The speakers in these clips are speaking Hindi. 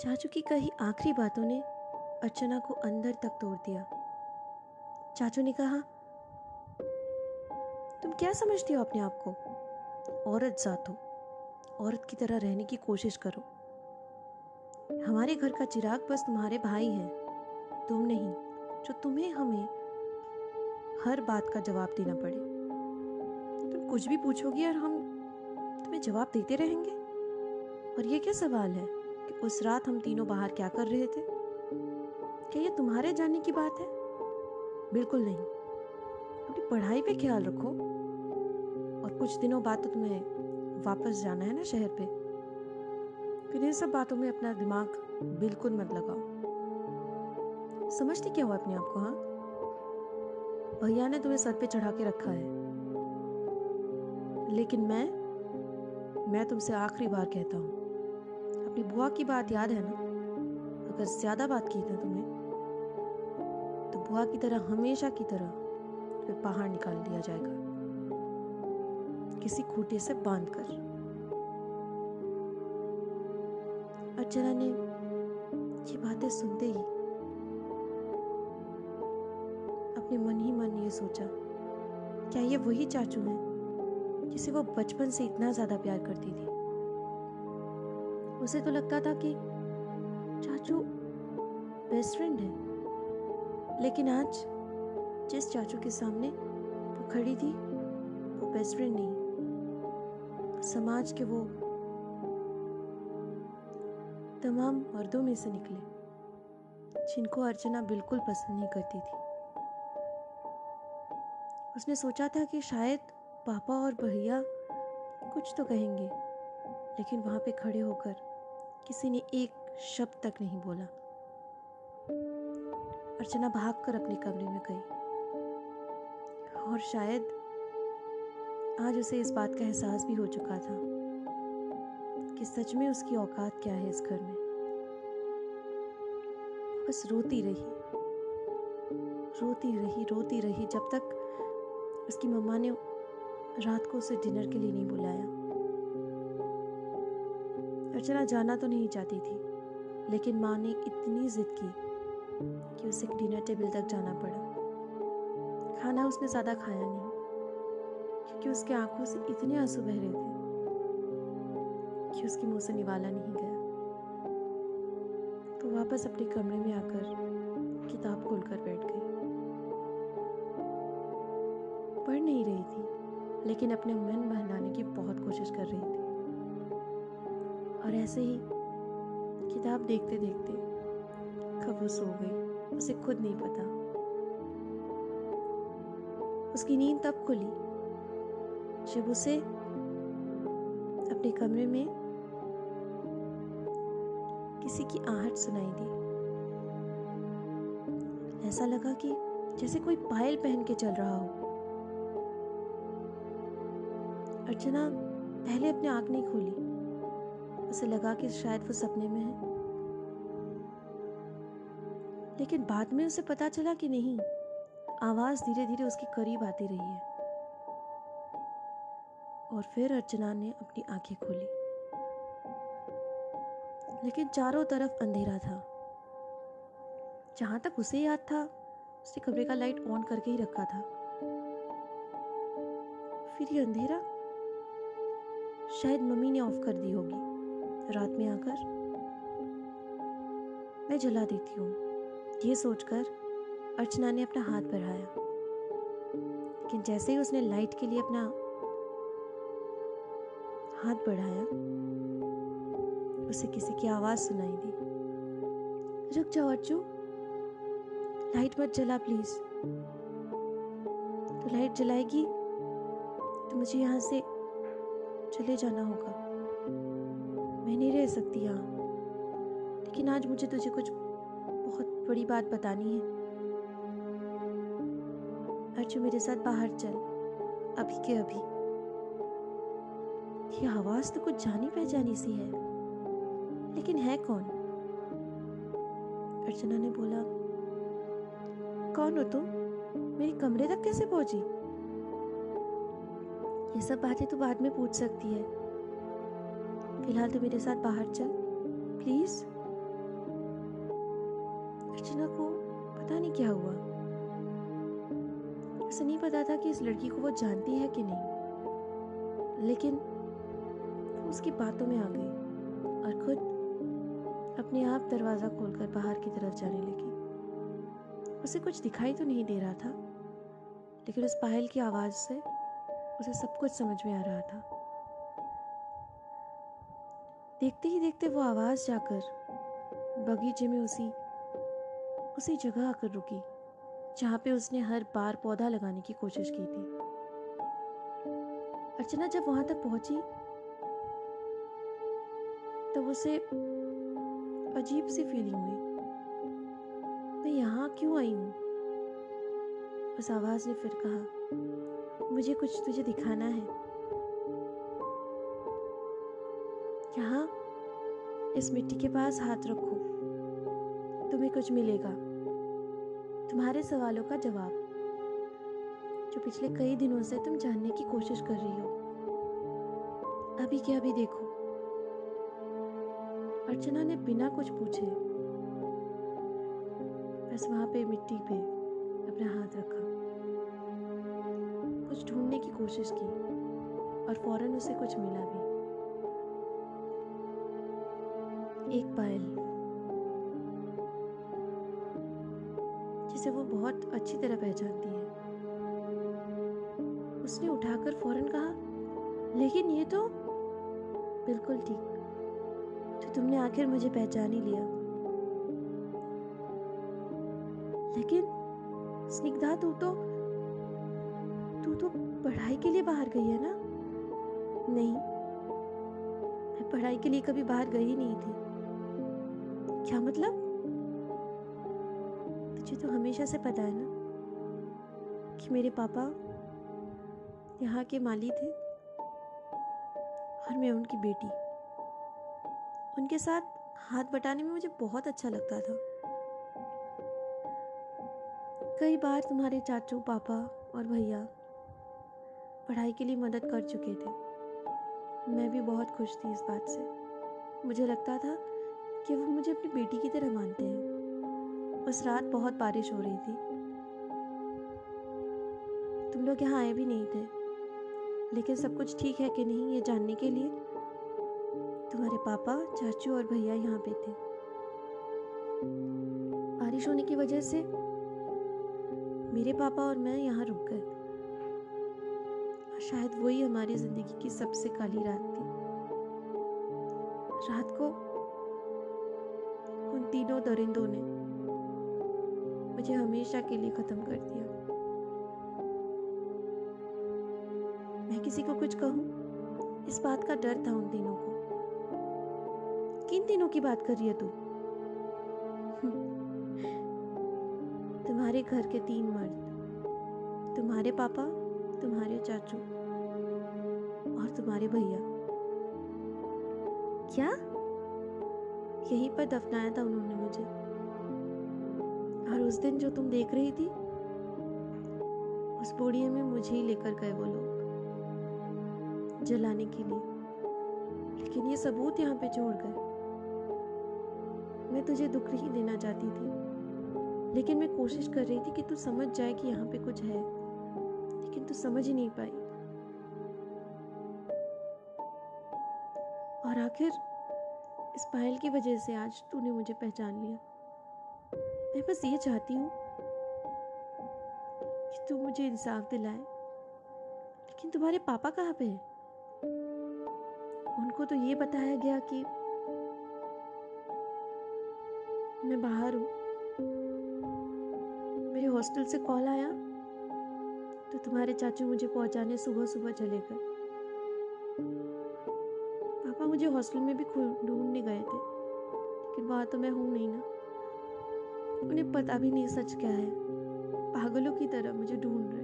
चाचू की कही आखिरी बातों ने अर्चना को अंदर तक तोड़ दिया। चाचू ने कहा, तुम क्या समझती हो अपने आप को? औरत जात हो औरत की तरह रहने की कोशिश करो। हमारे घर का चिराग बस तुम्हारे भाई हैं, तुम नहीं, जो तुम्हें हमें हर बात का जवाब देना पड़े। तुम कुछ भी पूछोगी और हम तुम्हें जवाब देते रहेंगे? और ये क्या सवाल है? कि उस रात हम तीनों बाहर क्या कर रहे थे? क्या ये तुम्हारे जानने की बात है? बिल्कुल नहीं। अपनी पढ़ाई पे ख्याल रखो। और कुछ दिनों बाद तो तुम्हें वापस जाना है ना शहर पे। फिर इन सब बातों में अपना दिमाग बिल्कुल मत लगाओ। समझती क्या हुआ अपने आप को हाँ? भैया ने तुम्हें सर पे चढ़ा के रखा है। लेकिन मैं मैं तुमसे आखिरी बार कहता हूँ। अपनी बुआ की बात याद है ना? अगर ज़्यादा बात की ना तुम्हें तो बुआ की तरह हमेशा की तरह तुम्हें बाहर निकाल दिया जाएगा। किसी खूटे से बाँध कर। अर्चना ने ये बातें सुनते ही अपने मन ही मन ये सोचा, क्या ये वही चाचू हैं जिसे वो बचपन से इतना ज़्यादा प्यार करती थी? उसे तो लगता था कि चाचू बेस्ट फ्रेंड है। लेकिन आज जिस चाचू के सामने वो खड़ी थी, वो बेस्ट फ्रेंड नहीं। समाज के वो तमाम मर्दों में से निकले, जिनको अर्चना बिल्कुल पसंद नहीं करती थी। उसने सोचा था कि शायद पापा और भैया कुछ तो कहेंगे, लेकिन वहाँ पे खड़े होकर किसी ने एक शब्द तक नहीं बोला। अर्चना भागकर अपने कमरे में गई। और शायद आज उसे इस बात का एहसास भी हो चुका था कि सच में उसकी औकात क्या है इस घर में। बस रोती रही। रोती रही रोती रही, जब तक उसकी मम्मा ने रात को उसे डिनर के लिए नहीं बुलाया। अर्चना जाना तो नहीं चाहती थी, लेकिन माँ ने इतनी जिद की कि उसे डिनर टेबल तक जाना पड़ा। खाना उसने ज़्यादा खाया नहीं, क्योंकि उसके आँखों से इतने आँसू बह रहे थे कि उसके मुँह से निवाला नहीं गया। तो वापस अपने कमरे में आकर किताब खोलकर बैठ गई। पढ़ नहीं रही थी, लेकिन अपने मन बहलाने की बहुत कोशिश कर रही थी। और ऐसे ही किताब देखते देखते वो सो गई। उसे खुद नहीं पता। उसकी नींद तब खुली जब उसे अपने कमरे में किसी की आहट सुनाई दी। ऐसा लगा कि जैसे कोई पायल पहन के चल रहा हो। अर्चना पहले अपनी आँख नहीं खोली। उसे लगा कि शायद वो सपने में है। लेकिन बाद में उसे पता चला कि नहीं, आवाज़ धीरे धीरे उसके करीब आती रही है। और फिर अर्चना ने अपनी आँखें खोली। लेकिन चारों तरफ़ अंधेरा था। जहाँ तक उसे याद था, उसने कमरे का लाइट ऑन करके ही रखा था। फिर ये अंधेरा? शायद मम्मी ने ऑफ़ कर दी होगी। रात में आकर मैं जला देती हूँ। ये सोचकर अर्चना ने अपना हाथ बढ़ाया लेकिन जैसे ही उसने लाइट के लिए अपना हाथ बढ़ाया, उसे किसी की आवाज़ सुनाई दी। रुक जाओ अर्जू लाइट मत जला प्लीज़। तो लाइट जलाएगी तो मुझे यहाँ से चले जाना होगा। मैं नहीं रह सकती यहाँ। लेकिन आज मुझे तुझे कुछ बहुत बड़ी बात बतानी है। अर्जू मेरे साथ बाहर चल, अभी के अभी। ये आवाज़ तो कुछ जानी पहचानी सी है, लेकिन है कौन? अर्चना ने बोला, कौन हो तुम? मेरे कमरे तक कैसे पहुँची? ये सब बातें तो बाद में पूछ सकती है। फ़िलहाल तो मेरे साथ बाहर चल। प्लीज़ अर्चना को पता नहीं क्या हुआ। उसे नहीं पता था कि इस लड़की को वो जानती है कि नहीं। लेकिन वो उसकी बातों में आ गई और खुद अपने आप दरवाज़ा खोलकर बाहर की तरफ़ जाने लगी। उसे कुछ दिखाई तो नहीं दे रहा था, लेकिन उस पायल की आवाज़ से उसे सब कुछ समझ में आ रहा था। देखते ही देखते वो आवाज़ जाकर बगीचे में उसी उसी जगह आकर रुकी, जहाँ पे उसने हर बार पौधा लगाने की कोशिश की थी। अर्चना जब वहाँ तक पहुँची, तब उसे अजीब सी फीलिंग हुई। मैं यहाँ क्यों आई हूँ? उस आवाज़ ने फिर कहा, मुझे कुछ तुझे दिखाना है। यहाँ इस मिट्टी के पास हाथ रखो। तुम्हें कुछ मिलेगा। तुम्हारे सवालों का जवाब। जो पिछले कई दिनों से तुम जानने की कोशिश कर रही हो। अभी क्या अभी देखो। अर्चना ने बिना कुछ पूछे बस वहाँ पे मिट्टी पे अपना हाथ रखा। कुछ ढूँढने की कोशिश की और फ़ौरन उसे कुछ मिला भी। एक पायल जिसे वो बहुत अच्छी तरह पहचानती है। उसने उठाकर फ़ौरन कहा, लेकिन ये तो बिल्कुल ठीक तो तुमने आखिर मुझे पहचान ही लिया। लेकिन स्निग्धा, तू तो तू तो पढ़ाई के लिए बाहर गई है ना? नहीं, मैं पढ़ाई के लिए कभी बाहर गई नहीं थी। क्या मतलब? तुझे तो हमेशा से पता है ना कि मेरे पापा यहाँ के माली थे और मैं उनकी बेटी। उनके साथ हाथ बटाने में मुझे बहुत अच्छा लगता था। कई बार तुम्हारे चाचू, पापा और भैया पढ़ाई के लिए मदद कर चुके थे। मैं भी बहुत खुश थी इस बात से। मुझे लगता था कि वो मुझे अपनी बेटी की तरह मानते हैं। उस रात बहुत बारिश हो रही थी। तुम लोग यहाँ आए भी नहीं थे। लेकिन सब कुछ ठीक है कि नहीं, ये जानने के लिए? तुम्हारे पापा, चाचू और भैया यहाँ पे थे। बारिश होने की वजह से मेरे पापा और मैं यहाँ रुक गए। शायद वही हमारी ज़िंदगी की सबसे काली रात थी। रात को तीनों दरिंदों ने मुझे हमेशा के लिए खत्म कर दिया। मैं किसी को कुछ कहूँ? इस बात का डर था उन तीनों को। किन तीनों की बात कर रही है तू? तुम्हारे घर के तीन मर्द, तुम्हारे पापा, तुम्हारे चाचू और तुम्हारे भैया। क्या? यहीं पर दफनाया था उन्होंने मुझे। और उस दिन जो तुम देख रही थी, उस बोड़िए में मुझे ही लेकर गए वो लोग, जलाने के लिए। लेकिन ये सबूत यहाँ पे छोड़ गए। मैं तुझे दुख नहीं देना चाहती थी, लेकिन मैं कोशिश कर रही थी कि तू समझ जाए कि यहाँ पे कुछ है, लेकिन तू समझ ही नहीं पाई। और आखिर इस पायल की वजह से आज तूने मुझे पहचान लिया। मैं बस ये चाहती हूँ कि तू मुझे इंसाफ दिलाए। लेकिन तुम्हारे पापा कहाँ पे हैं? उनको तो ये बताया गया कि मैं बाहर हूँ। मेरे हॉस्टल से कॉल आया तो तुम्हारे चाचू मुझे पहुँचाने सुबह सुबह चले गए। मुझे हॉस्टल में भी ढूँढने गए थे। लेकिन वहाँ तो मैं हूँ नहीं ना। उन्हें पता भी नहीं सच क्या है। पागलों की तरह मुझे ढूंढ रहे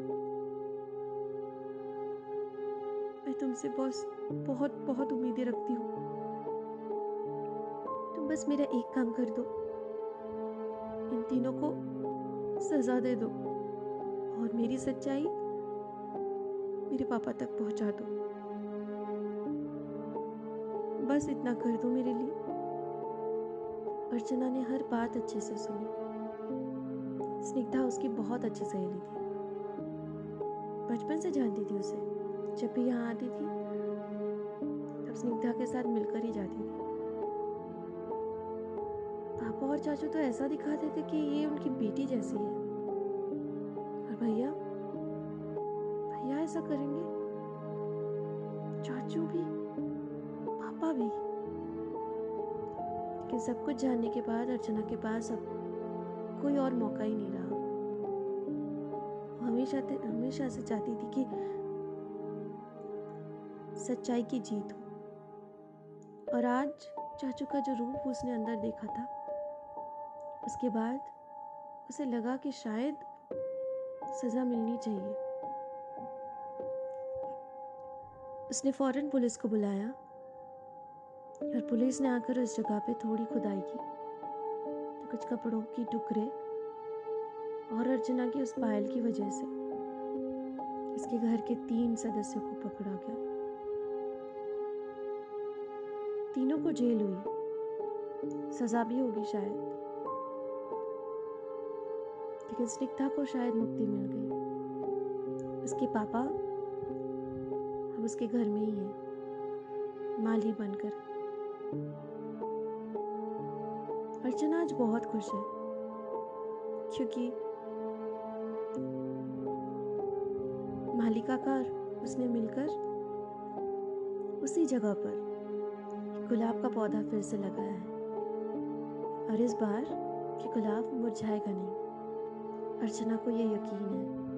मैं तुमसे बस बहुत बहुत उम्मीदें रखती हूँ। तुम बस मेरा एक काम कर दो। इन तीनों को सजा दे दो। और मेरी सच्चाई मेरे पापा तक पहुँचा दो। बस इतना कर दो मेरे लिए। अर्चना ने हर बात अच्छे से सुनी। स्निग्धा उसकी बहुत अच्छी सहेली थी। बचपन से जानती थी उसे, जब भी यहाँ आती थी, तब स्निग्धा के साथ मिलकर ही जाती थी। पापा और चाचू तो ऐसा दिखाते थे कि ये उनकी बेटी जैसी है। और भैया भैया ऐसा करेंगे? चाचू भी लेकिन सब कुछ जानने के बाद, अर्चना के पास अब कोई और मौका ही नहीं रहा। हमेशा हमेशा से चाहती थी कि सच्चाई की जीत हो। और आज चाचू का जो रूप उसने अंदर देखा था, उसके बाद उसे लगा कि शायद सज़ा मिलनी चाहिए। उसने फ़ौरन पुलिस को बुलाया और पुलिस ने आकर उस जगह पे थोड़ी खुदाई की। तो कुछ कपड़ों की टुकड़े और अर्चना की उस पायल की वजह से इसके घर के तीन सदस्यों को पकड़ा गया। तीनों को जेल हुई। सजा भी होगी शायद। लेकिन स्निग्धा को शायद मुक्ति मिल गई। उसके पापा अब उसके घर में ही है। माली बनकर। अर्चना आज बहुत खुश है, क्योंकि मालिका का उसने मिलकर उसी जगह पर गुलाब का पौधा फिर से लगाया है। और इस बार ये गुलाब मुरझाएगा नहीं, अर्चना को यह यकीन है